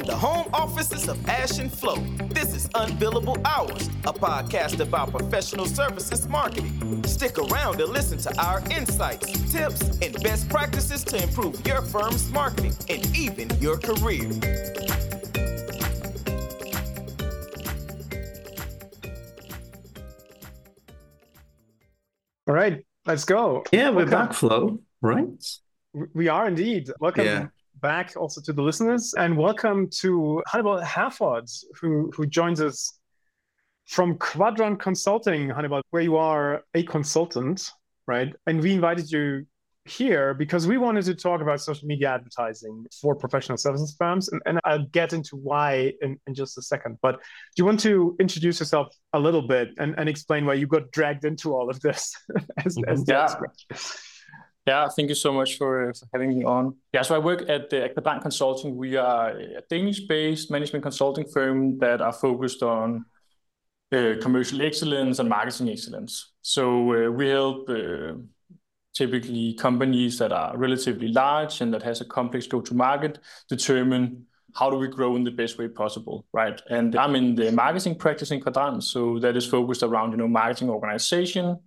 From the home offices of Ash and Flo, this is Unbillable Hours, a podcast about professional services marketing. Stick around to listen to our insights, tips, and best practices to improve your firm's marketing and even your career. All right, let's go. Yeah, we're Welcome. back, Flo, right? We are indeed. Welcome yeah back also to the listeners and welcome to Hannibal Herforth, who, who joins us from Kvadrant Consulting, Hannibal, where you are a consultant, right? And we invited you here because we wanted to talk about social media advertising for professional services firms. And, and I'll get into why in, in, just a second. But do you want to introduce yourself a little bit and, and explain why you got dragged into all of this? as, as yeah. Yeah, thank you so much for, for having me on. Yeah, so I work at the Bank Consulting. We are a Danish-based management consulting firm that are focused on uh, commercial excellence and marketing excellence. So uh, we help uh, typically companies that are relatively large and that has a complex go-to-market determine how do we grow in the best way possible, right? And I'm in the marketing practice in Kvadrant, so that is focused around you know marketing organization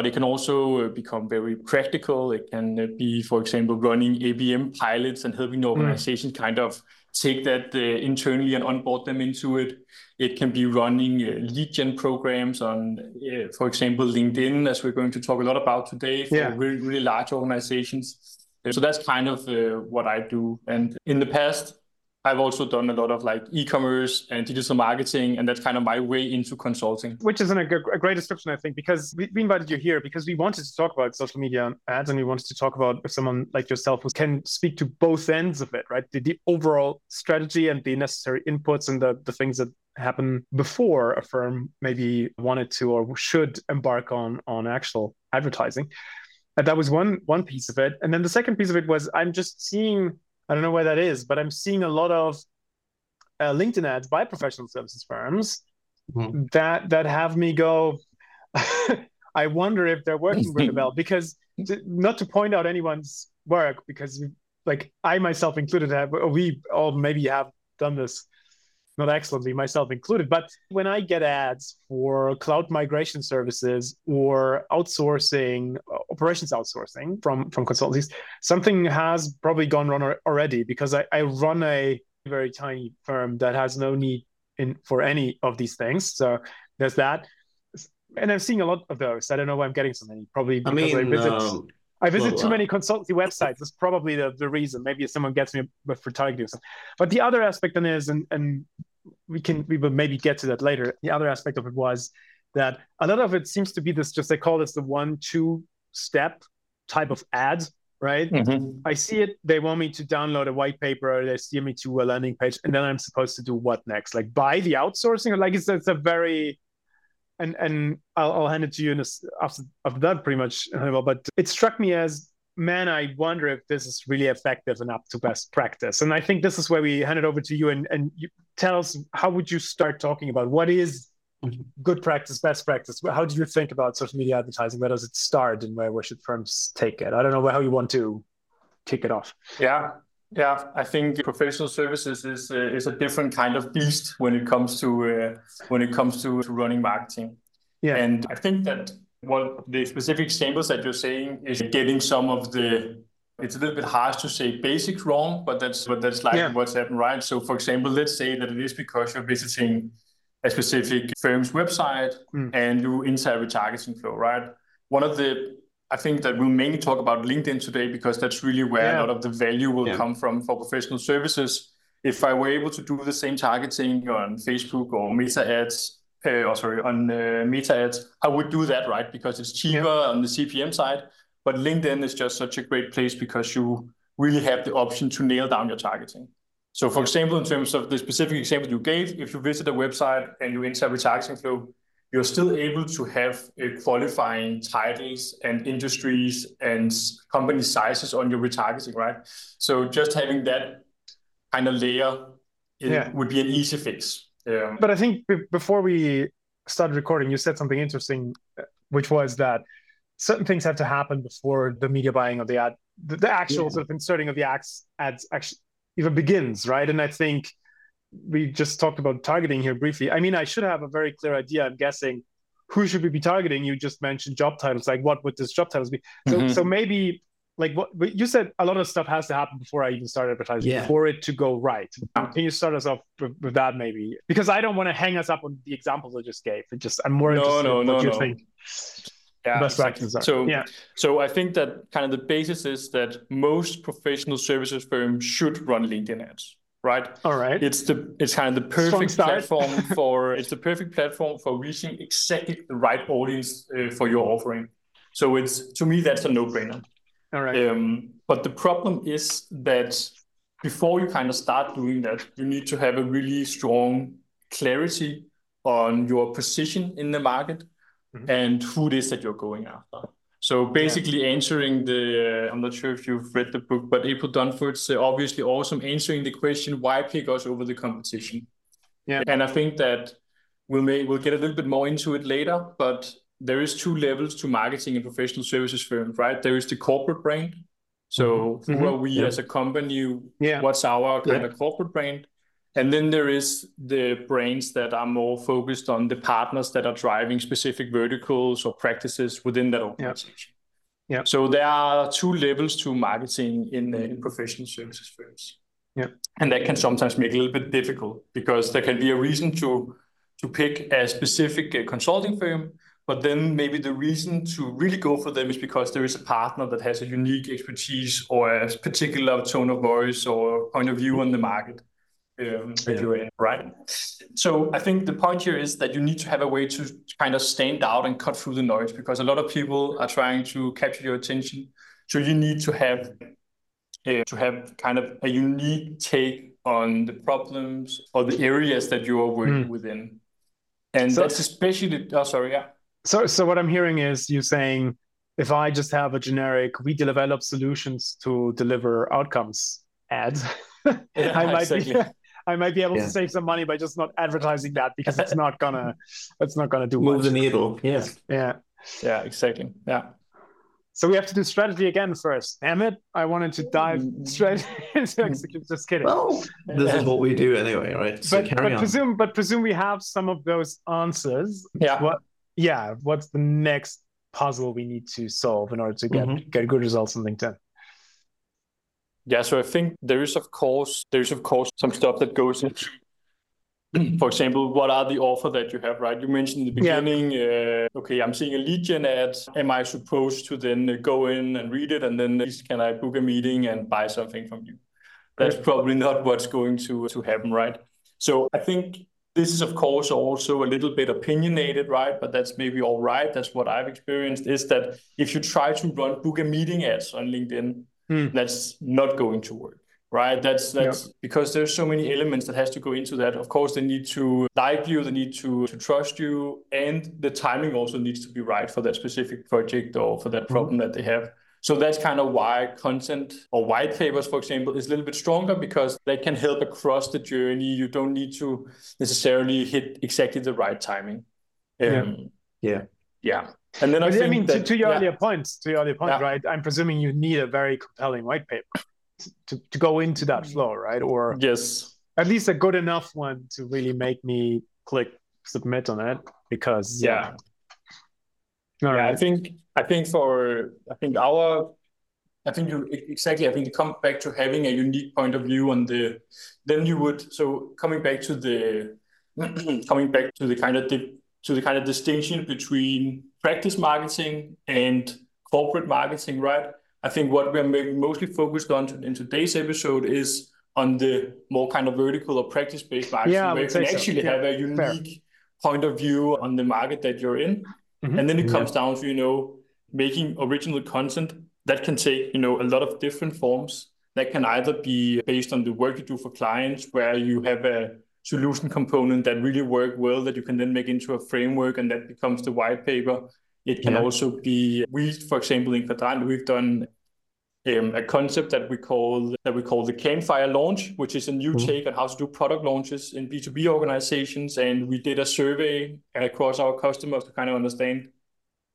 but it can also uh, become very practical. It can uh, be, for example, running ABM pilots and helping the hmm. organization mm. kind of take that uh, internally and onboard them into it. It can be running uh, lead gen programs on, uh, for example, LinkedIn, as we're going to talk a lot about today for yeah. really, really large organizations. So that's kind of uh, what I do. And in the past, I've also done a lot of like e-commerce and digital marketing, and that's kind of my way into consulting. Which is an, a, a great description, I think, because we, we, invited you here because we wanted to talk about social media ads, and we wanted to talk about someone like yourself who can speak to both ends of it, right? The, the overall strategy and the necessary inputs and the, the things that happen before a firm maybe wanted to or should embark on on actual advertising. And that was one one piece of it, and then the second piece of it was I'm just seeing I don't know where that is, but I'm seeing a lot of uh, LinkedIn ads by professional services firms mm-hmm. that that have me go. I wonder if they're working really well because to, not to point out anyone's work because like I myself included have we all maybe have done this not excellently, myself included. But when I get ads for cloud migration services or outsourcing, operations outsourcing from, from consultancies, something has probably gone wrong already because I, I run a very tiny firm that has no need in for any of these things. So there's that. And I'm seeing a lot of those. I don't know why I'm getting so many. Probably because I, mean, I visit. Um... I visit well, too many consultancy websites. That's probably the, the reason. Maybe someone gets me for targeting something. But the other aspect then is, and, and we can we will maybe get to that later. The other aspect of it was that a lot of it seems to be this just they call this the one two step type of ad, right? Mm-hmm. I see it. They want me to download a white paper, or they steer me to a landing page, and then I'm supposed to do what next? Like buy the outsourcing, or like it's it's a very and and I'll, I'll hand it to you in a, after after that pretty much. But it struck me as man, I wonder if this is really effective and up to best practice. And I think this is where we hand it over to you and, and you tell us how would you start talking about what is mm-hmm. good practice, best practice? How do you think about social media advertising? Where does it start and where, where should firms take it? I don't know how you want to kick it off. Yeah. Yeah, I think professional services is uh, is a different kind of beast when it comes to uh, when it comes to, to running marketing. Yeah, and I think that what the specific examples that you're saying is getting some of the it's a little bit harsh to say basics wrong, but that's but that's like yeah. what's happened, right? So for example, let's say that it is because you're visiting a specific firm's website mm. and you inside retargeting flow, right? One of the I think that we'll mainly talk about LinkedIn today because that's really where yeah. a lot of the value will yeah. come from for professional services. If I were able to do the same targeting on Facebook or Meta ads uh, or sorry, on uh, Meta ads, I would do that, right? Because it's cheaper yeah. on the CPM side. But LinkedIn is just such a great place because you really have the option to nail down your targeting. So, for example, in terms of the specific example you gave, if you visit a website and you enter retargeting flow, you're still able to have uh, qualifying titles and industries and company sizes on your retargeting, right? So, just having that kind of layer yeah. would be an easy fix. Yeah. But I think b- before we started recording, you said something interesting, uh, which was that certain things have to happen before the media buying of the ad, the, the actual yeah. sort of inserting of the ads, ads actually even begins, right? And I think we just talked about targeting here briefly. I mean, I should have a very clear idea. I'm guessing who should we be targeting? You just mentioned job titles. Like, what would this job titles be? So, mm-hmm. so maybe like what you said, a lot of stuff has to happen before I even start advertising, yeah. for it to go right. Can you start us off with, with that maybe? Because I don't want to hang us up on the examples I just gave. It just I'm more no, interested no, in what no, you no. think. Yeah, best practices are. So, yeah. so I think that kind of the basis is that most professional services firms should run LinkedIn ads right? All right. It's the it's kind of the perfect platform for it's the perfect platform for reaching exactly the right audience uh, for your offering. So it's to me that's a no brainer. All right. Um, but the problem is that before you kind of start doing that, you need to have a really strong clarity on your position in the market mm-hmm. and who it is that you're going after. So basically, yeah. answering the uh, I'm not sure if you've read the book, but April Dunford's uh, obviously awesome answering the question why pick us over the competition. Yeah, and I think that we'll may we'll get a little bit more into it later, but there is two levels to marketing and professional services firms, right? There is the corporate brand. So mm-hmm. who mm-hmm. are we yeah. as a company? Yeah. What's our kind yeah. of corporate brand? And then there is the brains that are more focused on the partners that are driving specific verticals or practices within that organization. Yeah. yeah. So there are two levels to marketing in, uh, in professional services firms. Yeah. And that can sometimes make it a little bit difficult because there can be a reason to to pick a specific uh, consulting firm, but then maybe the reason to really go for them is because there is a partner that has a unique expertise or a particular tone of voice or point of view on the market that you're in, right? So I think the point here is that you need to have a way to kind of stand out and cut through the noise because a lot of people are trying to capture your attention. So you need to have uh, to have kind of a unique take on the problems or the areas that you are working mm. within, and so, that's especially. Oh, sorry, yeah. So, so what I'm hearing is you saying if I just have a generic, we develop solutions to deliver outcomes ads, yeah, I might exactly. be I might be able yeah. to save some money by just not advertising that because it's not gonna it's not gonna do move much. the needle. Yeah. Yeah. Yeah, exactly. Yeah. So we have to do strategy again first. Damn it. I wanted to dive straight into execution. Just kidding. Well, this is what we do anyway, right? So but, but presume but presume we have some of those answers. Yeah. What yeah, what's the next puzzle we need to solve in order to get mm-hmm. get good results on LinkedIn? Yeah, so I think there is of course there is of course some stuff that goes into for example, what are the offer that you have, right? You mentioned in the beginning, yeah. uh, okay, I'm seeing a gen ad. Am I supposed to then go in and read it and then can I book a meeting and buy something from you? That's probably not what's going to, to happen, right? So I think this is of course also a little bit opinionated, right? But that's maybe all right. That's what I've experienced is that if you try to run book a meeting ads on LinkedIn, mm. that's not going to work right? That's that's yeah. because there's so many elements that has to go into that. Of course they need to like you they need to to trust you and the timing also needs to be right for that specific project or for that problem mm. that they have. So that's kind of why content or white papers for example is a little bit stronger because they can help across the journey. You don't need to necessarily hit exactly the right timing. Um, yeah yeah. yeah and then I, I mean, that, to, to, your yeah. earlier point, to your earlier point, yeah. right? I'm presuming you need a very compelling white paper to, to go into that mm. flow, right? Or yes, at least a good enough one to really make me click submit on it. Because yeah, yeah, right. I think I think for I think our I think you exactly. I think it comes back to having a unique point of view on the. Then you would so coming back to the coming back to the kind of the to the kind of distinction between practice marketing and corporate marketing, right? I think what we're mostly focused on in today's episode is on the more kind of vertical or practice-based marketing, yeah, where you can actually so. yeah, have a unique fair. point of view on the market that you're in. Mm-hmm. And then it comes yeah. down to, you know, making original content that can take, you know, a lot of different forms. That can either be based on the work you do for clients, where you have a solution component that really work well that you can then make into a framework and that becomes the white paper. It can yeah. also be we, for example, in Kvadrant, we've done um, a concept that we call that we call the campfire launch, which is a new mm-hmm. take on how to do product launches in B2B organizations. And we did a survey across our customers to kind of understand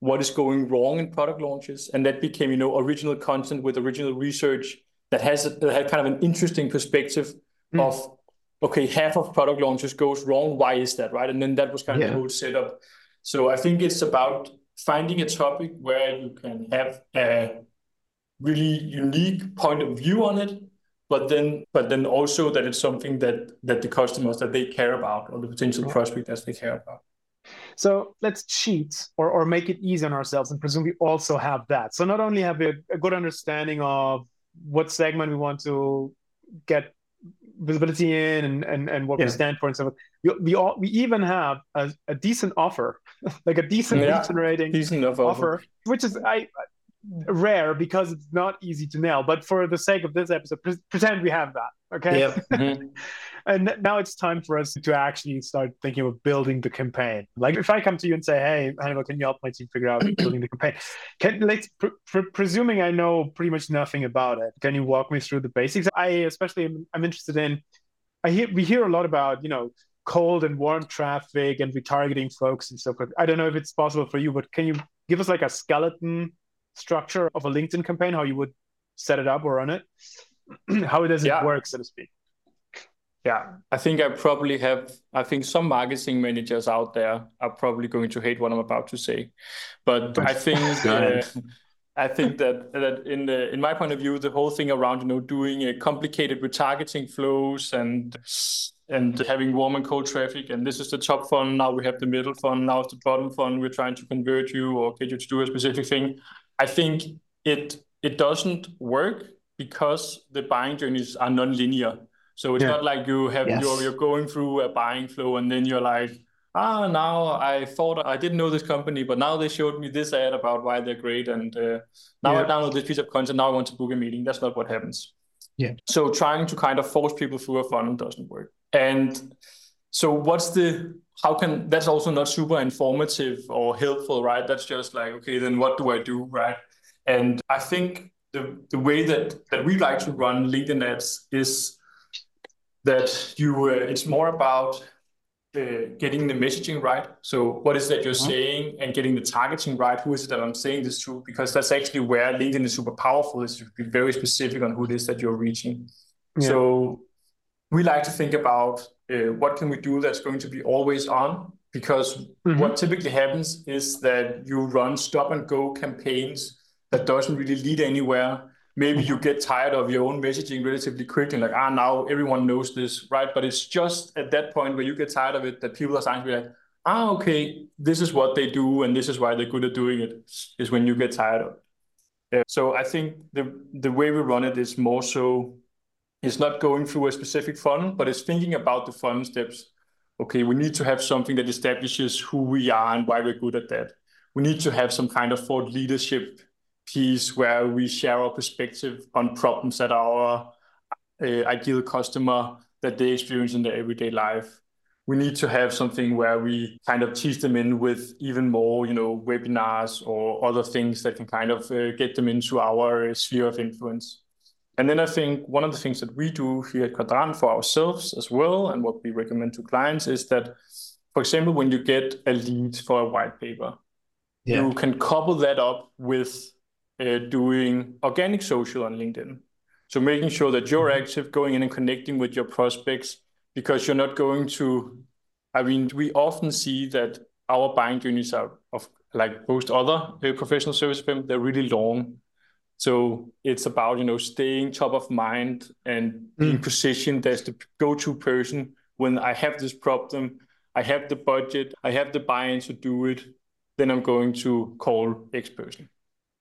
what is going wrong in product launches. And that became, you know, original content with original research that has that had kind of an interesting perspective mm. of okay, half of product launches goes wrong. Why is that, right? And then that was kind of the whole setup. So I think it's about finding a topic where you can have a really unique point of view on it, but then but then also that it's something that that the customers that they care about or the potential prospect that they care about. So let's cheat or, or make it easy on ourselves and presume we also have that. So not only have we a, a good understanding of what segment we want to get visibility in and, and, and what yeah. we stand for and stuff. We, we, all, we even have a, a decent offer, like a decent yeah. generating decent offer, offer, which is I rare because it's not easy to nail. But for the sake of this episode, pre- pretend we have that. Okay. Yep. Mm-hmm. And now it's time for us to actually start thinking of building the campaign. Like if I come to you and say, "Hey, Hannibal, can you help my team figure out building the campaign?" Can let's presuming I know pretty much nothing about it. Can you walk me through the basics? I especially am, I'm interested in. I hear we hear a lot about you know cold and warm traffic and retargeting folks and so forth. I don't know if it's possible for you, but can you give us like a skeleton structure of a LinkedIn campaign, how you would set it up or run it? how does it yeah. work, so to speak? Yeah, I think I probably have. I think some marketing managers out there are probably going to hate what I'm about to say, but I think uh, I think that that in the in my point of view, the whole thing around you know doing a complicated retargeting flows and and having warm and cold traffic, and this is the top funnel. Now we have the middle funnel. Now it's the bottom funnel. We're trying to convert you or get you to do a specific thing. I think it it doesn't work because the buying journeys are non-linear. So it's yeah. not like you have yes. you're you're going through a buying flow and then you're like, ah, now I thought I didn't know this company, but now they showed me this ad about why they're great, and uh, now yeah. I download this piece of content. Now I want to book a meeting. That's not what happens. Yeah. So trying to kind of force people through a funnel doesn't work. And so what's the how can that's also not super informative or helpful, right? That's just like, okay, then what do I do, right? And I think the the way that that we like to run LinkedIn ads is that you it's more about uh, getting the messaging right. So what is that you're mm-hmm. saying and getting the targeting right? Who is it that I'm saying this to? Because that's actually where LinkedIn is super powerful is to be very specific on who it is that you're reaching. Yeah. So we like to think about uh, what can we do that's going to be always on because mm-hmm. what typically happens is that you run stop and go campaigns that doesn't really lead anywhere maybe you get tired of your own messaging relatively quickly like ah now everyone knows this right? But it's just at that point where you get tired of it that people are starting to be like ah okay this is what they do and this is why they're good at doing it is when you get tired of it. So i think the the way we run it is more so it's not going through a specific funnel but it's thinking about the funnel steps. Okay we need to have something that establishes who we are and why we're good at that. We need to have some kind of thought leadership piece where we share our perspective on problems that our uh, ideal customer that they experience in their everyday life. We need to have something where we kind of tease them in with even more, you know, webinars or other things that can kind of uh, get them into our sphere of influence. And then I think one of the things that we do here at Kvadrant for ourselves as well, and what we recommend to clients is that, for example, when you get a lead for a white paper, yeah. you can couple that up with uh, doing organic social on LinkedIn. So making sure that you're mm-hmm. active, going in and connecting with your prospects, because you're not going to. I mean, we often see that our buying journeys are of like most other uh, professional service firms, they're really long. So it's about you know staying top of mind and being mm. positioned as the go-to person when I have this problem, I have the budget, I have the buy-in to do it, then I'm going to call X person.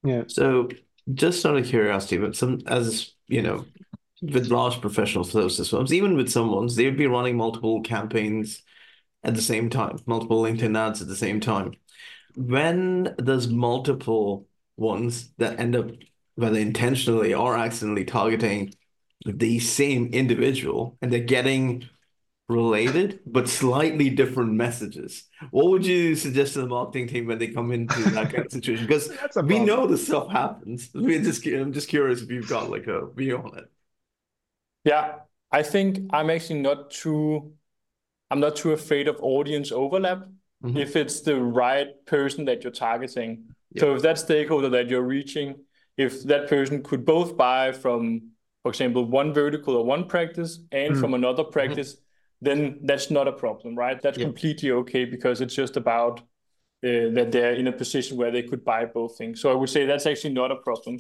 Yeah. So just out of curiosity, but some as you know, with large professional services firms, even with some ones, they would be running multiple campaigns at the same time, multiple LinkedIn ads at the same time. When there's multiple ones that end up whether intentionally or accidentally targeting the same individual and they're getting related but slightly different messages. What would you suggest to the marketing team when they come into that kind of situation? Because we know this stuff happens. We're just I'm just curious if you've got like a view on it. Yeah, I think I'm actually not too I'm not too afraid of audience overlap mm-hmm. if it's the right person that you're targeting. Yep. So if that stakeholder that you're reaching, if that person could both buy from, for example, one vertical or one practice and mm-hmm. from another practice, mm-hmm then that's not a problem, right? That's yeah. completely okay because it's just about uh, that they're in a position where they could buy both things. So I would say that's actually not a problem.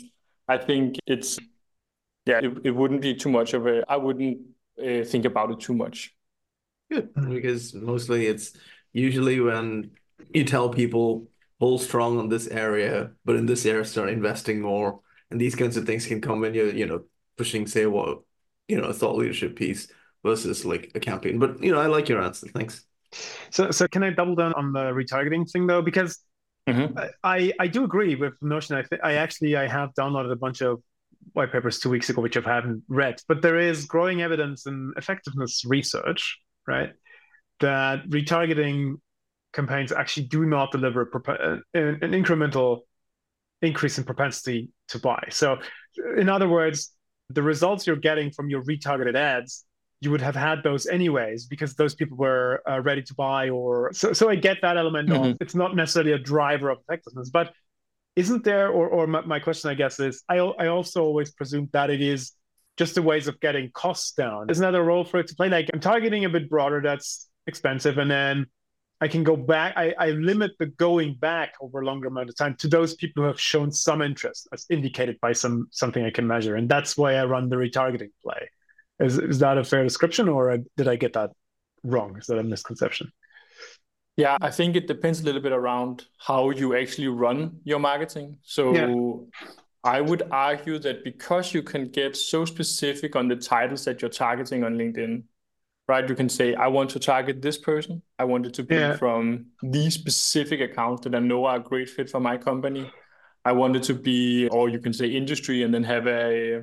I think it's, yeah, it, it wouldn't be too much of a, I wouldn't uh, think about it too much. Good, because mostly it's usually when you tell people hold strong on this area, but in this area start investing more, and these kinds of things can come when you're, you know, pushing, say, what, you know, a thought leadership piece versus like a campaign. But you know, I like your answer. Thanks. So, so can I double down on the retargeting thing though? Because mm-hmm. I I do agree with the Notion. I th- I actually I have downloaded a bunch of white papers two weeks ago, which I haven't read, but there is growing evidence and effectiveness research, right, that retargeting campaigns actually do not deliver an, an incremental increase in propensity to buy. So, in other words, the results you're getting from your retargeted ads you would have had those anyways because those people were uh, ready to buy or so so i get that element mm-hmm. of it's not necessarily a driver of effectiveness but isn't there or or my, my, question i guess is i i also always presume that it is just the ways of getting costs down isn't that a role for it to play like i'm targeting a bit broader that's expensive and then I can go back. I, I limit the going back over a longer amount of time to those people who have shown some interest, as indicated by some something I can measure, and that's why I run the retargeting play. Is is that a fair description, or did I get that wrong? Is that a misconception? Yeah, I think it depends a little bit around how you actually run your marketing. So yeah. I would argue that because you can get so specific on the titles that you're targeting on LinkedIn, right? You can say, I want to target this person. I want it to be yeah. from these specific accounts that I know are a great fit for my company. I want it to be, or you can say industry and then have a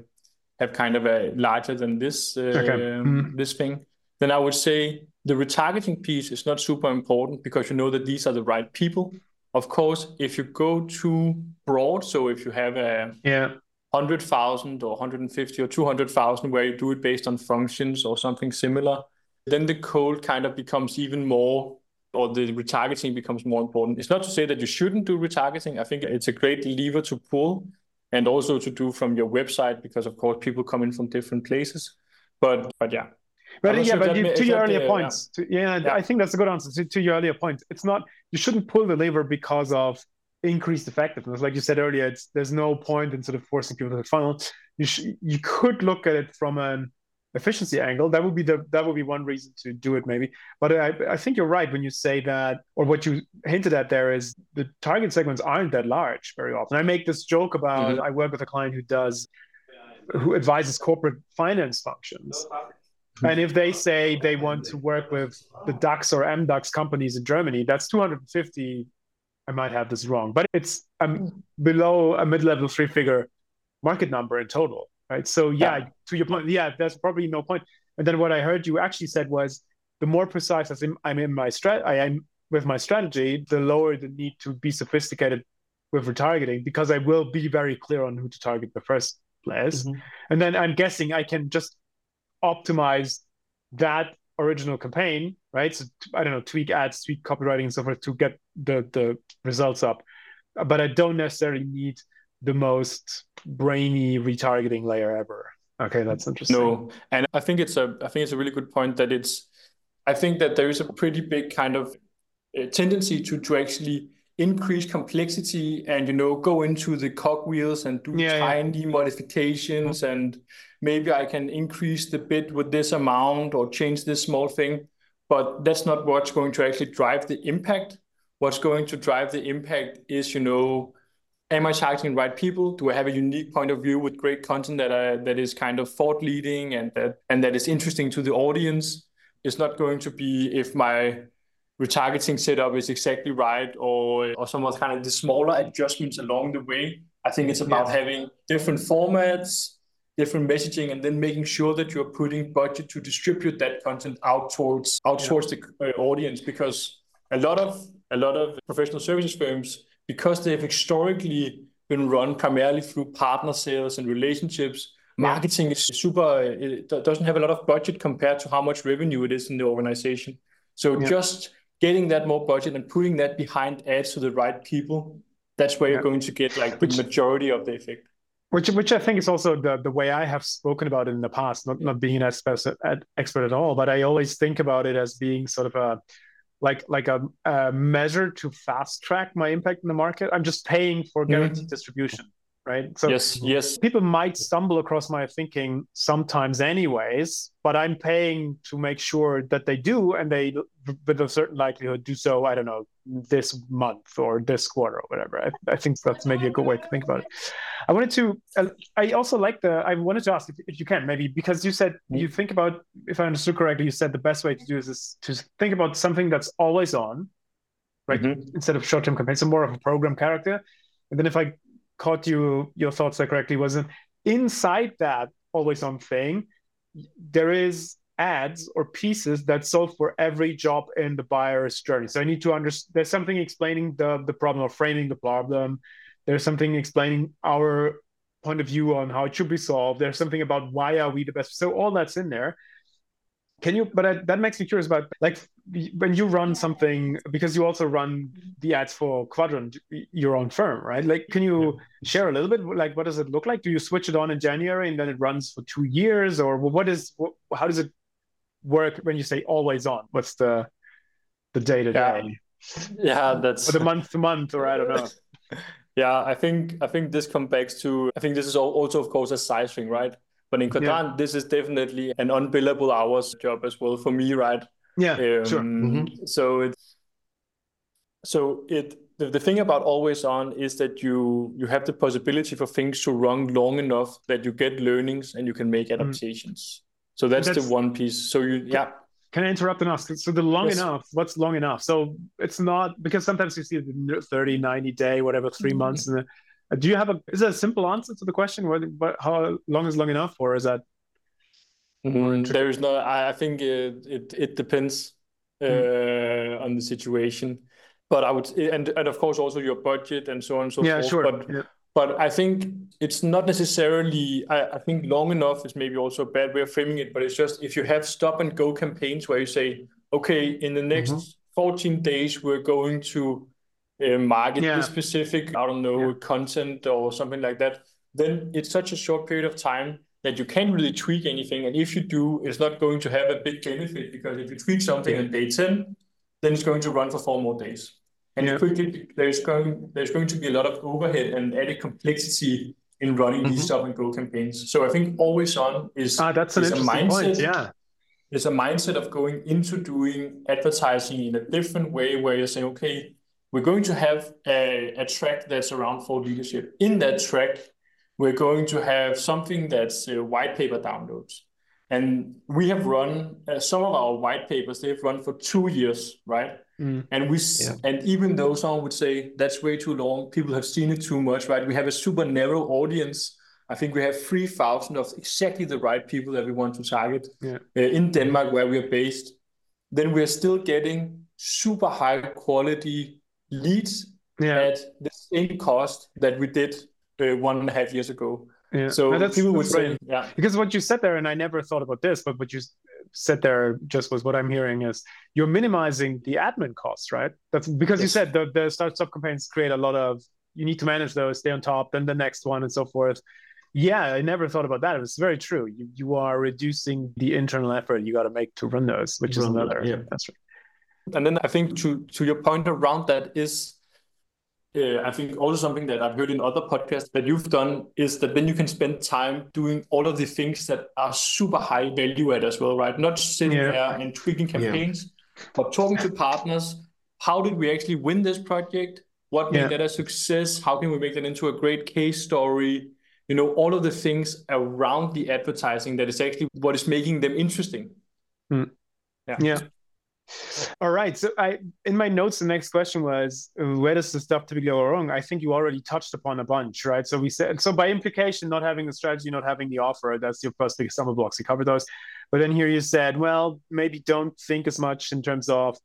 have kind of a larger than this uh, okay. mm. this thing, then I would say the retargeting piece is not super important because you know that these are the right people. Of course, if you go too broad, so if you have a yeah. 100,000 or 150 or 200,000 where you do it based on functions or something similar, then the cold kind of becomes even more or the retargeting becomes more important. It's not to say that you shouldn't do retargeting. I think it's a great lever to pull and also to do from your website because of course people come in from different places but but yeah but yeah, sure but you, to your earlier points, yeah. To, yeah, yeah, I think that's a good answer. To, to, your earlier point, it's not you shouldn't pull the lever because of increased effectiveness. Like you said earlier, it's there's no point in sort of forcing people to the funnel. You sh- you could look at it from an efficiency angle, that would be the that would be one reason to do it maybe. But I I think you're right when you say that, or what you hinted at there is the target segments aren't that large very often. I make this joke about mm-hmm. I work with a client who does who advises corporate finance functions. And if they say they want to work with the DAX or MDAX companies in Germany, that's 250. I might have this wrong, but it's um, below a mid-level three-figure market number in total right? So yeah, yeah, to your point, yeah, there's probably no point. And then what I heard you actually said was the more precise as I'm in my strat, I am with my strategy, the lower the need to be sophisticated with retargeting because I will be very clear on who to target the first place. Mm-hmm. And then I'm guessing I can just optimize that original campaign, right? So I don't know, tweak ads, tweak copywriting and so forth to get the the results up. But I don't necessarily need the most brainy retargeting layer ever. Okay, that's interesting. No, and I think it's a I think it's a really good point that it's I think that there is a pretty big kind of uh, tendency to to actually increase complexity and you know go into the cogwheels and do yeah, tiny yeah. modifications mm-hmm. and maybe I can increase the bid with this amount or change this small thing but that's not what's going to actually drive the impact what's going to drive the impact is you know am I targeting the right people? Do I have a unique point of view with great content that I, that is kind of thought leading and that and that is interesting to the audience? It's not going to be if my retargeting setup is exactly right or or some of kind of the smaller adjustments along the way. I think it's about yeah. having different formats, different messaging, and then making sure that you're putting budget to distribute that content out towards out yeah. towards the uh, audience because a lot of a lot of professional services firms because they've historically been run primarily through partner sales and relationships, marketing is super, it doesn't have a lot of budget compared to how much revenue it is in the organization. So yeah. just getting that more budget and putting that behind ads to the right people, that's where yeah. you're going to get like the majority of the effect. which which I think is also the the way I have spoken about it in the past, not not being an expert at, expert at all, but I always think about it as being sort of a like like a, a measure to fast track my impact in the market. I'm just paying for mm-hmm. guaranteed mm-hmm. distribution right? So yes, yes. People might stumble across my thinking sometimes, anyways, but I'm paying to make sure that they do, and they, with a certain likelihood, do so. I don't know this month or this quarter or whatever. I, I think that's maybe a good way to think about it. I wanted to. Uh, I also like the. I wanted to ask if, if you can maybe because you said mm-hmm. you think about. If I understood correctly, you said the best way to do this is to think about something that's always on, right? Mm-hmm. Instead of short-term campaigns, so more of a program character. And then if I caught you your thoughts there correctly wasn't inside that always on thing there is ads or pieces that solve for every job in the buyer's journey so i need to understand there's something explaining the the problem or framing the problem there's something explaining our point of view on how it should be solved. There's something about why are we the best. So all that's in there. Can you but I, that makes me curious about like when you run something because you also run the ads for Kvadrant your own firm right? Like can you share a little bit like what does it look like? Do you switch it on in january and then it runs for two years? Or what is what, how does it work when you say always on? What's the the day to day? Yeah that's or the month to month or i don't know yeah i think i think this comes back to i think this is also of course a size thing right but in Kvadrant, yeah. this is definitely an unbillable hours job as well for me, right? Yeah, um, sure. Mm-hmm. So it's so it the, the thing about always on is that you you have the possibility for things to run long enough that you get learnings and you can make mm. adaptations. Mm. So that's, that's, the one piece. So you yeah. Can I interrupt and ask? So the long yes. enough, what's long enough? So it's not because sometimes you see the 30, 90 day, whatever, 3 mm-hmm. months, and uh, do you have a is that a simple answer to the question? What, what how long is long enough, or is that? Mm, there is no. I, think it it, it depends uh, mm. on the situation, but I would and and of course also your budget and so on and so yeah, forth. Sure. But yeah. But I think it's not necessarily. I, I think long enough is maybe also a bad way of framing it. But it's just if you have stop and go campaigns where you say, okay, in the next mm-hmm. 14 days we're going to uh, market yeah. specific, I don't know, content or something like that, then it's such a short period of time that you can't really tweak anything. And if you do, it's not going to have a big benefit because if you tweak something on day 10, then it's going to run for four more days. And yeah. quickly there's going there's going to be a lot of overhead and added complexity in running mm-hmm. these stop and go campaigns. So I think always on is, ah, that's an is a mindset. Point. Yeah. It's a mindset of going into doing advertising in a different way where you're saying, okay, we're going to have a, a track that's around for leadership. In that track, we're going to have something that's uh, white paper downloads. And we have run uh, some of our white papers, they've run for two years, right? Mm. And we yeah. and even though someone would say that's way too long, people have seen it too much, right? We have a super narrow audience. I think we have 3,000 of exactly the right people that we want to target yeah. uh, in Denmark, where we are based. Then we are still getting super high quality leads yeah. at the same cost that we did uh, one and a half years ago. Yeah. So no, people would say, yeah. Because what you said there, and I never thought about this, but what you said there just was what I'm hearing is you're minimizing the admin costs, right? That's because yes. you said the, the start stop campaigns create a lot of, you need to manage those, stay on top, then the next one and so forth. Yeah, I never thought about that. It's very true. You, you are reducing the internal effort you got to make to run those, which run is another. Yeah. That's right. And then I think to to your point around that is, uh, I think also something that I've heard in other podcasts that you've done is that then you can spend time doing all of the things that are super high value add as well, right? Not sitting yeah. there and tweaking campaigns, yeah. but talking to partners. How did we actually win this project? What made yeah. that a success? How can we make that into a great case story? You know, all of the things around the advertising that is actually what is making them interesting. Mm. Yeah. Yeah. All right. So I in my notes, the next question was where does the stuff typically go wrong? I think you already touched upon a bunch, right? So we said so by implication, not having the strategy, not having the offer, that's your first big summer blocks. You cover those. But then here you said, well, maybe don't think as much in terms of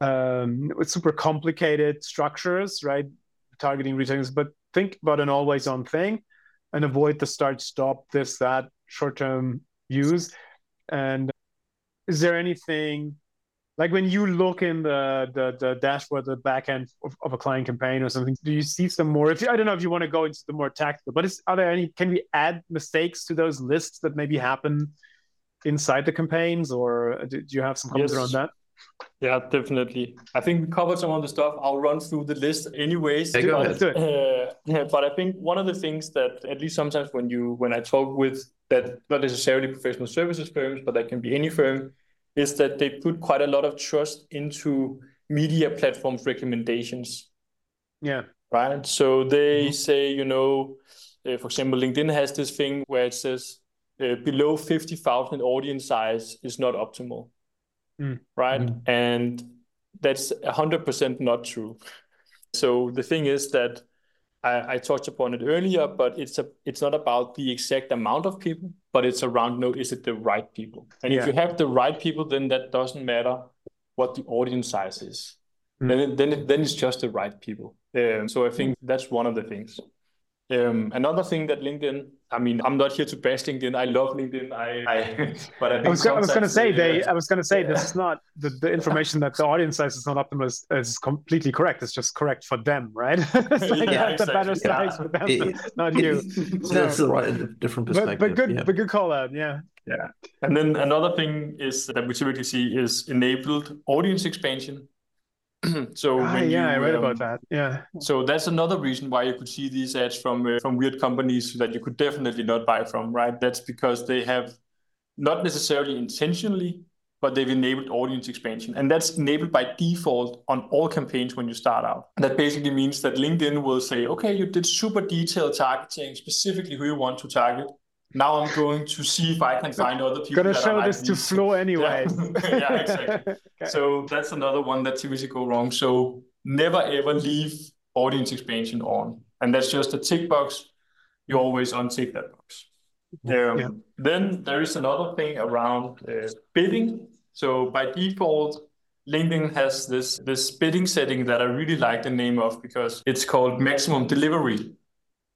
um, super complicated structures, right? Targeting retailers, but think about an always on thing and avoid the start stop this that short term views. And is there anything like when you look in the the, the dashboard, the back end of, of, a client campaign or something, do you see some more? If you, I don't know if you want to go into the more tactical, but is, are there any? Can we add mistakes to those lists that maybe happen inside the campaigns, or do, do you have some comments yes. around that? Yeah, definitely. I think we covered some of the stuff. I'll run through the list anyways. Yeah, go ahead. Uh, yeah, but I think one of the things that at least sometimes when you when I talk with that not necessarily professional services firms, but that can be any firm, is that they put quite a lot of trust into media platforms recommendations. Yeah. Right. So they mm-hmm. say, you know, uh, for example, LinkedIn has this thing where it says uh, below 50,000 audience size is not optimal. Mm. Right. Mm. And that's 100% not true. So the thing is that I, I, touched upon it earlier, but it's a it's not about the exact amount of people, but it's around no, is it the right people? And yeah. if you have the right people, then that doesn't matter what the audience size is. Mm. Then it, then it, then it's just the right people. Um, so I think that's one of the things. Um, another thing that LinkedIn, I mean, I'm not here to bash LinkedIn. I love LinkedIn. I, I but I, I was, was going to say they. I was going to say this is not the, the information that the audience size is not optimal is, is completely correct. It's just correct for them, right? it's like yeah, exactly. the better size for them, it, not you. That's the right different perspective. But, but good, yeah. but good call out. Yeah. Yeah. And then another thing is that we typically see is enabled audience expansion. so ah, yeah, you, I read um, about that. Yeah. So that's another reason why you could see these ads from uh, from weird companies that you could definitely not buy from, right? That's because they have not necessarily intentionally, but they've enabled audience expansion, and that's enabled by default on all campaigns when you start out. That basically means that LinkedIn will say, okay, you did super detailed targeting, specifically who you want to target now I'm going to see if I can find other people. Gonna show this to Flo anyway. Yeah, yeah exactly. okay. So that's another one that typically go wrong. So never ever leave audience expansion on, and that's just a tick box. You always untick that box. Um, yeah. Then there is another thing around uh, bidding. So by default, LinkedIn has this this bidding setting that I really like the name of because it's called maximum delivery.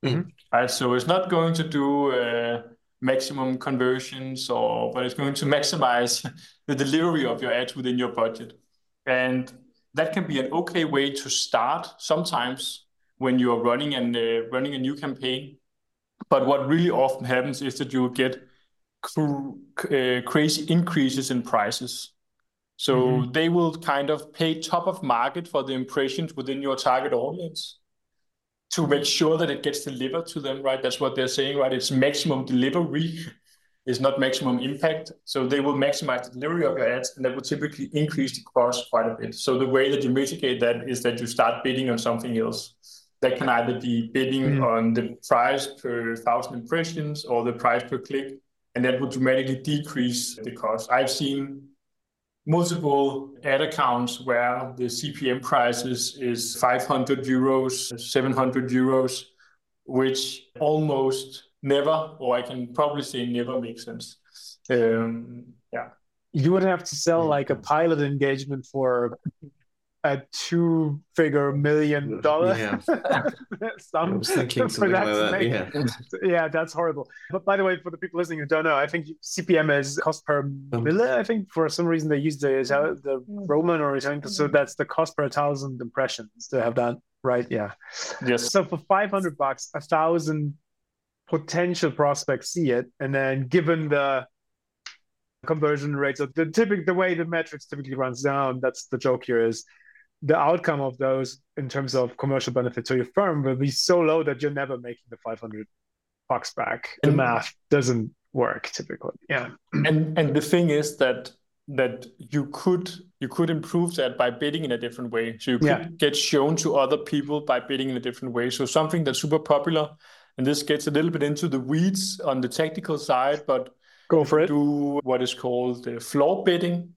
Mm-hmm. Right, so it's not going to do uh, maximum conversions, or but it's going to maximize the delivery of your ads within your budget, and that can be an okay way to start sometimes when you are running and uh, running a new campaign. But what really often happens is that you get cr- uh, crazy increases in prices. So mm-hmm. they will kind of pay top of market for the impressions within your target audience to make sure that it gets delivered to them, right? That's what they're saying, right? It's maximum delivery, it's not maximum impact. So they will maximize the delivery of your ads, and that will typically increase the cost quite a bit. So the way that you mitigate that is that you start bidding on something else. That can either be bidding mm. on the price per thousand impressions or the price per click, and that would dramatically decrease the cost. I've seen multiple ad accounts where the CPM prices is 500 euros, 700 euros, which almost never, or I can probably say never makes sense. Um, yeah. You would have to sell like a pilot engagement for a two figure million dollar yeah. sum. I was thinking something like that. Yeah. yeah, that's horrible. But by the way, for the people listening who don't know, I think CPM is cost per um, mille. I think for some reason they use the the Roman or something. So that's the cost per thousand impressions to have that right. Yeah. Yes. So for 500 bucks, a thousand potential prospects see it. And then given the conversion rates of the typical the way the metrics typically runs down, that's the joke here is the outcome of those in terms of commercial benefit to your firm will be so low that you're never making the 500 bucks back. The math doesn't work typically. Yeah. And and the thing is that that you could you could improve that by bidding in a different way. So you could yeah. get shown to other people by bidding in a different way. So something that's super popular, and this gets a little bit into the weeds on the technical side, but go for it. Do what is called the floor bidding.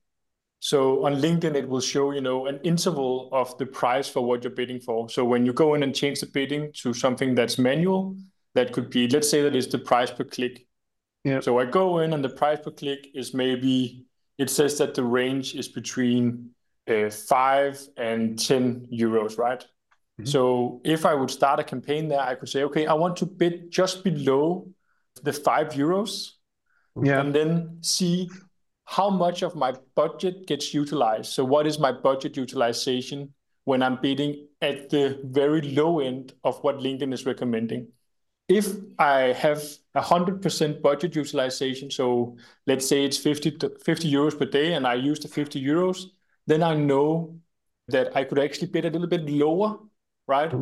So on LinkedIn, it will show, you know, an interval of the price for what you're bidding for. So when you go in and change the bidding to something that's manual, that could be, let's say that is the price per click. Yeah. So I go in and the price per click is maybe, it says that the range is between uh, five and 10 euros, right? Mm-hmm. So if I would start a campaign there, I could say, okay, I want to bid just below the five euros. Yeah. And then see how much of my budget gets utilized. So what is my budget utilization when I'm bidding at the very low end of what LinkedIn is recommending? If I have 100% budget utilization, so let's say it's 50 50 euros per day, and I use the 50 euros, then I know that I could actually bid a little bit lower, right?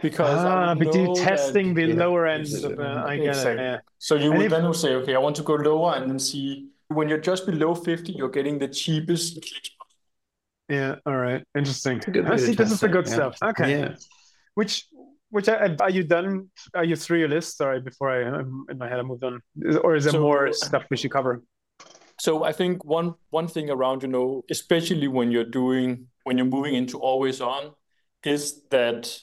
Because ah, but you're testing that, the yeah, lower ends of uh, I get exactly. it. Yeah. So you and would if, then say, okay, I want to go lower, and then see when you're just below 50, you're getting the cheapest clicks. Yeah. All right. Interesting. I see. This is the good yeah. stuff. Okay. Yeah. Which which are you done? Are you through your list? Sorry, before I um, in my head I moved on, or is there so, more stuff we should cover? So I think one one thing around you know, especially when you're doing when you're moving into always on, is that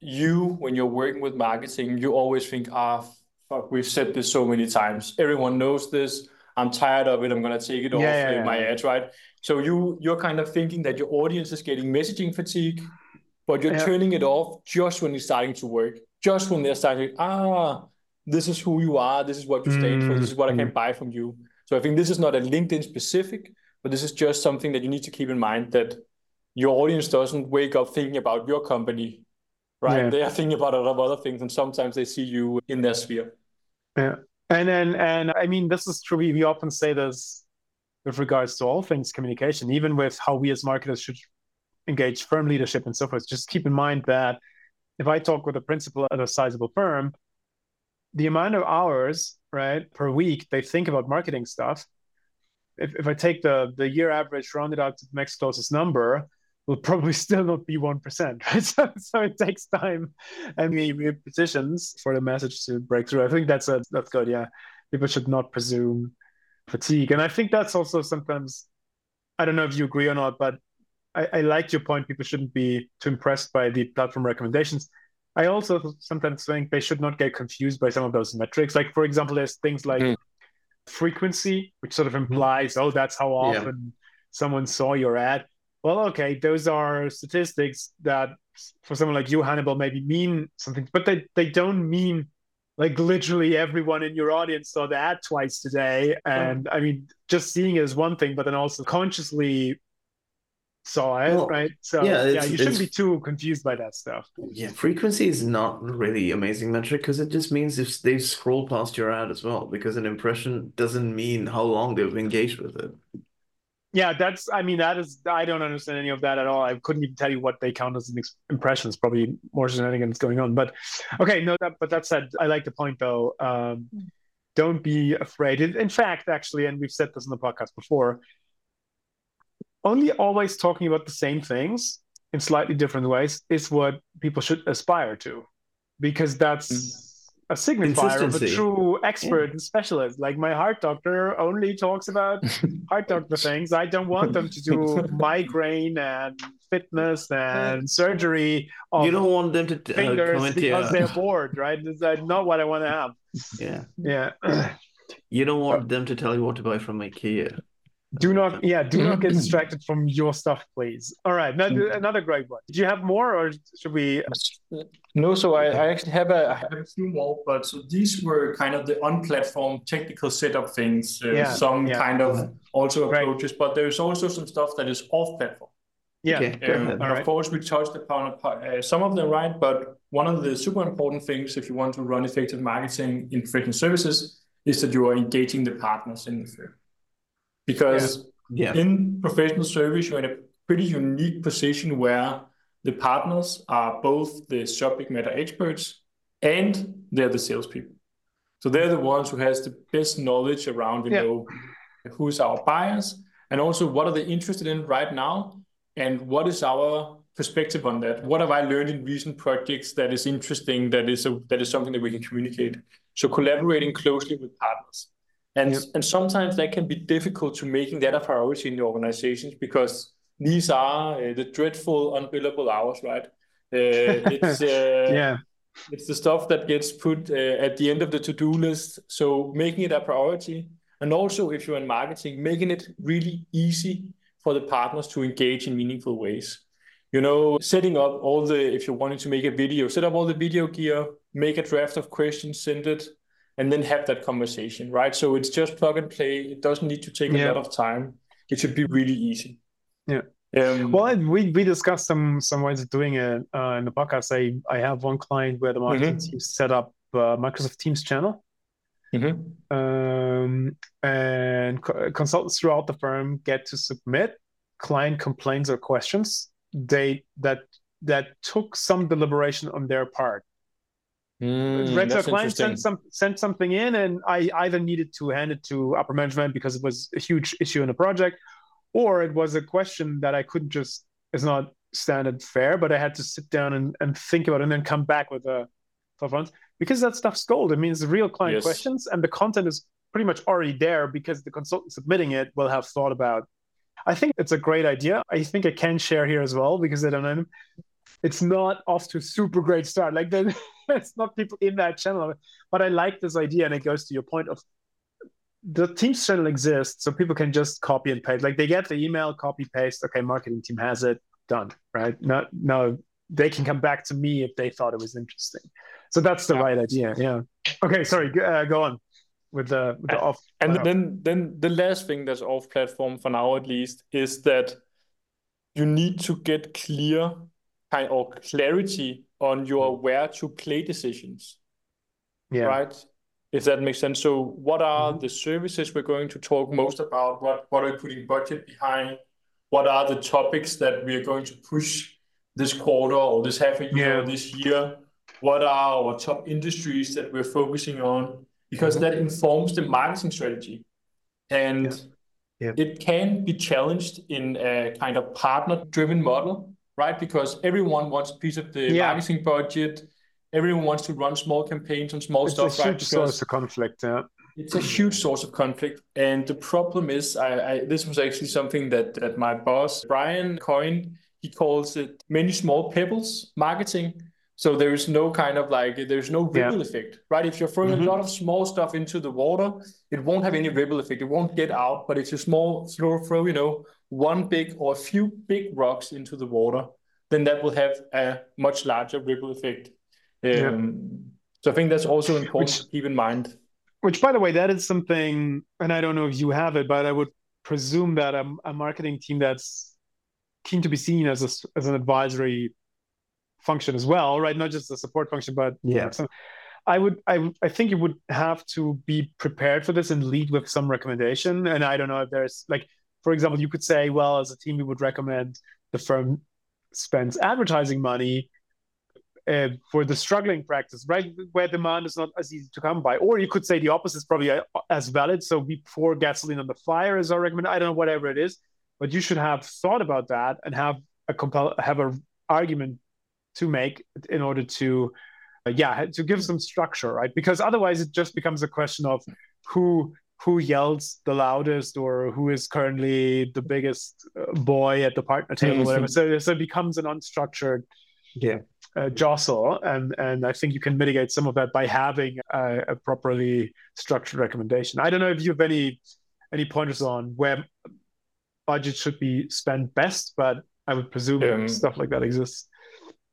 you when you're working with marketing, you always think, ah, fuck, we've said this so many times. Everyone knows this. I'm tired of it. I'm gonna take it yeah, off yeah, yeah. my ads, right? So you you're kind of thinking that your audience is getting messaging fatigue, but you're turning it off just when it's starting to work, just when they're starting. Ah, this is who you are. This is what you stand mm for. This is what I can mm. buy from you. So I think this is not a LinkedIn specific, but this is just something that you need to keep in mind that your audience doesn't wake up thinking about your company, right? They are thinking about a lot of other things, and sometimes they see you in their sphere. Yeah. And then, and I mean, this is true. We often say this with regards to all things communication, even with how we as marketers should engage firm leadership and so forth. Just keep in mind that if I talk with a principal at a sizable firm, the amount of hours, right, per week they think about marketing stuff, if, if I take the the year average, round it out to the next closest number, will probably still not be 1%. Right? So, so it takes time and we positions for the message to break through. I think that's a, that's good. Yeah. People should not presume fatigue. And I think that's also sometimes, I don't know if you agree or not, but I, I like your point. People shouldn't be too impressed by the platform recommendations. I also sometimes think they should not get confused by some of those metrics. Like, for example, there's things like mm. frequency, which sort of implies, oh, that's how often yeah. someone saw your ad well, okay, those are statistics that for someone like you, Hannibal, maybe mean something, but they, they don't mean like literally everyone in your audience saw the ad twice today. And I mean, just seeing it is one thing, but then also consciously saw it, well, right? So yeah, yeah you shouldn't be too confused by that stuff. Yeah, frequency is not really amazing metric because it just means if they scroll past your ad as well, because an impression doesn't mean how long they've engaged with it yeah, that's. I mean, that is. I don't understand any of that at all. I couldn't even tell you what they count as impressions. Probably more shenanigans going on. But okay, no. That, but that said, I like the point though. Um, don't be afraid. In fact, actually, and we've said this in the podcast before. Only always talking about the same things in slightly different ways is what people should aspire to, because that's. Mm a signifier of a true expert yeah. and specialist. Like my heart doctor only talks about heart doctor things. I don't want them to do migraine and fitness and surgery. you don't want them to uh, fingers because they're bored, right? That's not what I want to have. Yeah, yeah. You don't want them to tell you what to buy from IKEA do not yeah do not get distracted from your stuff please. All right mm. another great one. Did you have more or should we no so i, I actually have a, I have a few more but so these were kind of the on platform technical setup things. Uh, yeah, some yeah. kind of also approaches but there's also some stuff that is off platform yeah okay, um, and of course we touched upon uh, some of them right? But one of the super important things if you want to run effective marketing in professional services is that you are engaging the partners in the firm because yeah. Yeah. in professional service, you're in a pretty unique position where the partners are both the subject matter experts and they're the salespeople. So they're the ones who has the best knowledge around, you yeah. know, who's our buyers and also what are they interested in right now and what is our perspective on that. What have I learned in recent projects that is interesting, that is a, that is something that we can communicate. So collaborating closely with partners. And, yep. and sometimes that can be difficult to making that a priority in the organizations because these are uh, the dreadful unbillable hours, right? Uh, it's uh, yeah, it's the stuff that gets put uh, at the end of the to-do list. So making it a priority, and also if you're in marketing, making it really easy for the partners to engage in meaningful ways. You know, setting up all the if you're wanting to make a video, set up all the video gear, make a draft of questions, send it and then have that conversation, right? So it's just plug and play. It doesn't need to take yeah. a lot of time. It should be really easy. Yeah. Um, well, we we discussed some some ways of doing it uh, in the podcast. I I have one client where the marketing mm-hmm. team set up uh, Microsoft Teams channel, mm-hmm. um, and co- consultants throughout the firm get to submit client complaints or questions. They that that took some deliberation on their part. Mm, Red client sent some sent something in, and I either needed to hand it to upper management because it was a huge issue in the project, or it was a question that I couldn't just it's not standard fare, but I had to sit down and, and think about it and then come back with a thought because that stuff's gold. It means real client yes. questions and the content is pretty much already there because the consultant submitting it will have thought about. I think it's a great idea. I think I can share here as well because I don't know. It's not off to a super great start. Like it's not people in that channel, but I like this idea, and it goes to your point of the Teams channel exists so people can just copy and paste. Like they get the email, copy paste. Okay, marketing team has it done. Right? No, no, they can come back to me if they thought it was interesting. So that's the yeah. right idea. Yeah. Okay. Sorry. Uh, go on with the, with the off. And then then the last thing that's off platform for now at least is that you need to get clear kind or clarity on your where to play decisions. Yeah. Right if that makes sense. So what are mm-hmm. the services we're going to talk most about? What what are we putting budget behind? What are the topics that we are going to push this quarter or this half a year yeah. or this year? What are our top industries that we're focusing on? Because mm-hmm. that informs the marketing strategy. And yeah. Yeah. it can be challenged in a kind of partner driven model, right? Because everyone wants a piece of the marketing budget everyone wants to run small campaigns on small it's stuff. It's a huge source of conflict. Yeah. It's a huge source of conflict, and the problem is, I, I this was actually something that that my boss Brian coined. He calls it many small pebbles marketing. So there is no kind of like there's no ripple yeah. effect, right? If you're throwing mm-hmm. a lot of small stuff into the water, it won't have any ripple effect. It won't get out. But if you small throw throw you know one big or a few big rocks into the water, then that will have a much larger ripple effect um, yeah. So I think that's also important which, to keep in mind. Which, by the way, that is something, and I don't know if you have it, but I would presume that a, a marketing team that's keen to be seen as a, as an advisory function as well, right? Not just a support function, but yeah. So I would, I, I think you would have to be prepared for this and lead with some recommendation. And I don't know if there's like, for example, you could say, well, as a team, we would recommend the firm spends advertising money uh, for the struggling practice, right, where demand is not as easy to come by. Or you could say the opposite is probably uh, as valid. So we pour gasoline on the fire is our recommendation. I don't know, whatever it is, but you should have thought about that and have a compel have a argument to make in order to, uh, yeah, to give some structure, right? Because otherwise it just becomes a question of who who yells the loudest or who is currently the biggest uh, boy at the partner table, mm-hmm. whatever. So, so it becomes an unstructured yeah. uh, jostle and and i think you can mitigate some of that by having a, a, properly structured recommendation. I don't know if you have any any pointers on where budget should be spent best but i would presume um, stuff like that exists.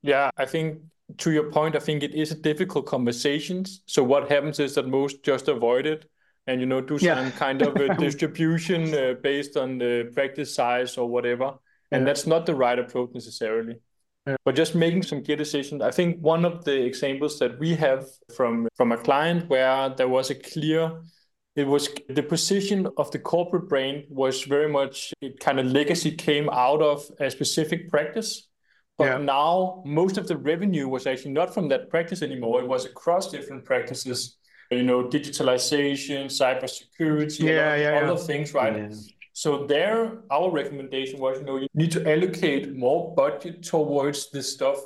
Yeah i think to your point i think it is a difficult conversation so what happens is that most just avoid it and you know do some kind of a distribution uh, based on the practice size or whatever. And yeah. that's not the right approach necessarily. But just making some key decisions. I think one of the examples that we have from from a client where there was a clear it was the position of the corporate brain was very much it kind of legacy came out of a specific practice. But yeah. now most of the revenue was actually not from that practice anymore. It was across different practices you know digitalization cybersecurity yeah, yeah, other yeah. things right yeah. So there, our recommendation was, you know, you need to allocate more budget towards the stuff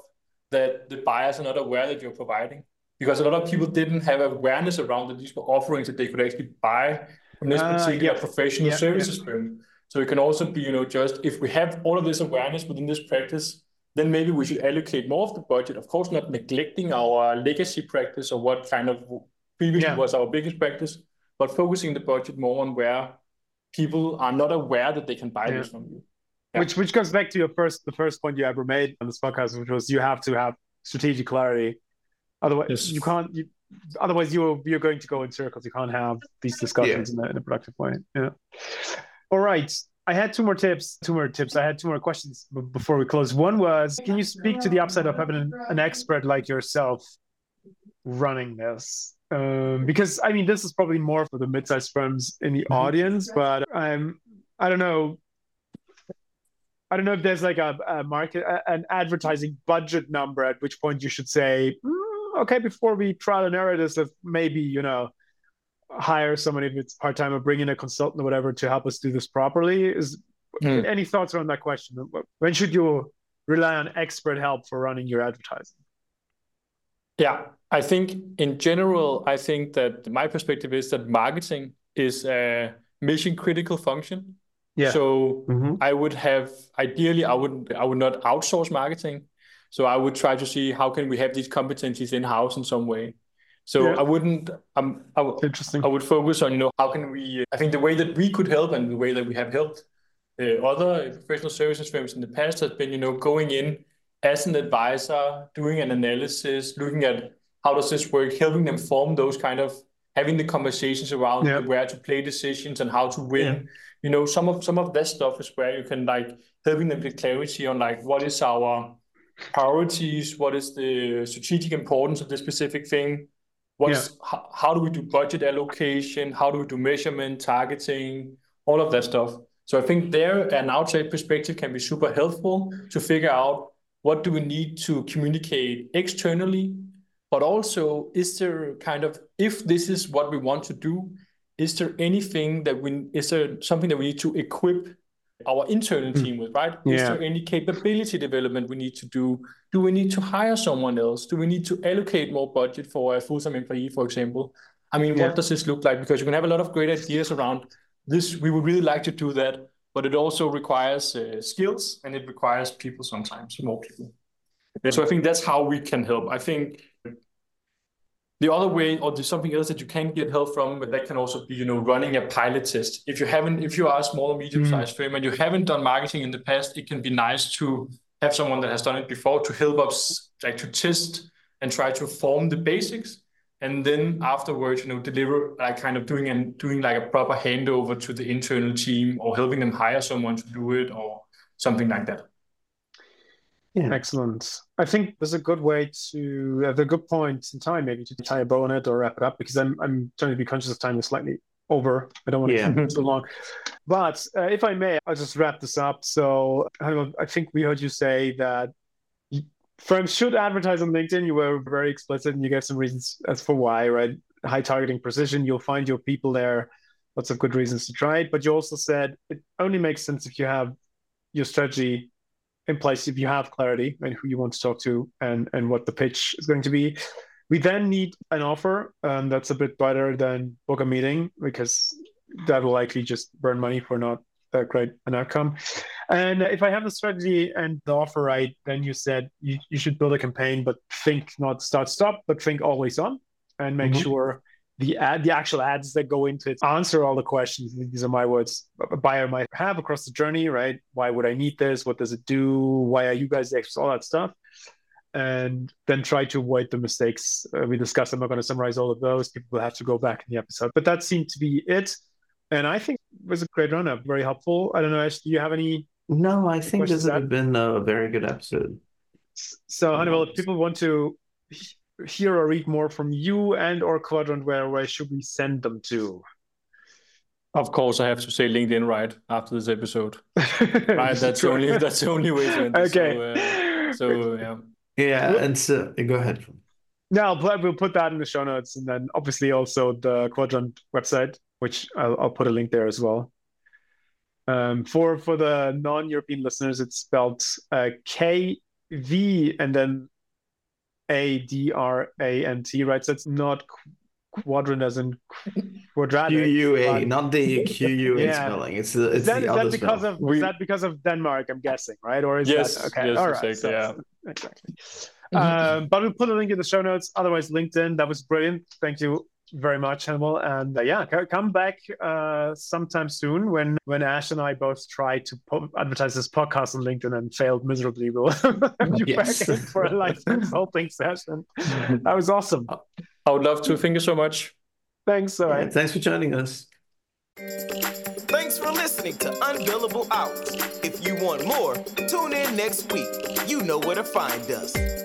that the buyers are not aware that you're providing. Because a lot of people didn't have awareness around that these were offerings that they could actually buy from this uh, particular yeah. professional yeah, services yeah. firm. So it can also be, you know, just if we have all of this awareness within this practice, then maybe we should allocate more of the budget. Of course, not neglecting our legacy practice or what kind of previously was our biggest practice, but focusing the budget more on where people are not aware that they can buy yeah. this from you. Yeah. Which which goes back to your first the first point you ever made on this podcast, which was you have to have strategic clarity. Otherwise, yes. you can't. You, otherwise you're you're going to go in circles. You can't have these discussions yeah. in, a, in a productive way. Yeah. All right. I had two more tips. Two more tips. I had two more questions before we close. One was, can you speak to the upside of having an, an expert like yourself running this? Um, because I mean, this is probably more for the mid-sized firms in the mm-hmm. audience, but I'm I don't know. I don't know if there's like a, a market, a, an advertising budget number at which point you should say, mm, okay, before we trial and error this, maybe you know hire someone if it's part time or bring in a consultant or whatever to help us do this properly. Is mm. any thoughts around that question? When should you rely on expert help for running your advertising? Yeah, I think in general, I think that my perspective is that marketing is a mission critical function. Yeah. So mm-hmm. I would have ideally I would I would not outsource marketing. So I would try to see how can we have these competencies in house in some way. So yeah. I wouldn't. Um, I, w- Interesting. I would focus on you know how can we. I think the way that we could help and the way that we have helped uh, other professional services firms in the past has been you know going in as an advisor, doing an analysis, looking at how does this work, helping them form those kind of having the conversations around yeah. where to play decisions and how to win. Yeah. You know, some of some of that stuff is where you can like helping them get clarity on like what is our priorities, what is the strategic importance of this specific thing, What's yeah. how, how do we do budget allocation? How do we do measurement, targeting, all of that stuff? So I think there an outside perspective can be super helpful to figure out what do we need to communicate externally, but also is there kind of if this is what we want to do, is there anything that we is there something that we need to equip our internal hmm. team with, right? Yeah. Is there any capability development we need to do? Do we need to hire someone else? Do we need to allocate more budget for a full-time employee, for example? I mean, yeah. what does this look like? Because you can have a lot of great ideas around this. We would really like to do that, but it also requires uh, skills and it requires people sometimes, more people. Yeah, so I think that's how we can help. I think the other way, or there's something else that you can get help from, but that can also be, you know, running a pilot test. If you haven't, if you are a small or medium-sized mm. firm and you haven't done marketing in the past, it can be nice to have someone that has done it before to help us, like to test and try to form the basics, and then afterwards, you know, deliver like kind of doing and doing like a proper handover to the internal team or helping them hire someone to do it or something like that. Yeah. Excellent. I think there's a good way to have a good point in time, maybe to tie a bow on it or wrap it up, because I'm I'm trying to be conscious of time is slightly over. I don't want to yeah. keep it too long. But uh, if I may, I'll just wrap this up. So I, I think we heard you say that firms should advertise on LinkedIn. You were very explicit and you gave some reasons as for why, right? High targeting precision, you'll find your people there. Lots of good reasons to try it. But you also said it only makes sense if you have your strategy in place if you have clarity and who you want to talk to and and what the pitch is going to be. We then need an offer um, that's a bit better than book a meeting because that will likely just burn money for not great an outcome. And if I have the strategy and the offer right, then you said you, you should build a campaign, but think not start stop, but think always on and make mm-hmm. sure the ad, the actual ads that go into it answer all the questions. These are my words a buyer might have across the journey, right? Why would I need this? What does it do? Why are you guys extras? All that stuff. And then try to avoid the mistakes uh, we discussed. I'm not going to summarize all of those. People will have to go back in the episode. But that seemed to be it. And I think was a great run up, very helpful. I don't know, Ash, do you have any? No, I think this has been a very good episode. So, Hannibal, if people want to hear or read more from you and or Kvadrant, where where should we send them to? Of course, I have to say LinkedIn right after this episode. right, that's only that's the only way to end. Okay. So, uh, so yeah. Yeah, and so go ahead. No, we'll put that in the show notes, and then obviously also the Kvadrant website, which I'll, I'll put a link there as well. Um, for for the non-European listeners, it's spelled uh, K V and then a D R A N T, right? So it's not quadrant as in quadratic. Q U A, not the Q U A spelling. It's the it's that, the other because spell. of we... is that because of Denmark? I'm guessing, right? Or is yes, that okay? Yes, All right, exactly, so, yeah, exactly. um, but we'll put a link in the show notes. Otherwise, LinkedIn. That was brilliant. Thank you very much, Hannibal. And uh, yeah, come back uh, sometime soon when when Ash and I both tried to po- advertise this podcast on LinkedIn and failed miserably. We'll have you yes. back for a live consulting session. That was awesome. I would love to. Thank you so much. Thanks. All right. Yeah, thanks for joining us. Thanks for listening to Unbillable Hours. If you want more, tune in next week. You know where to find us.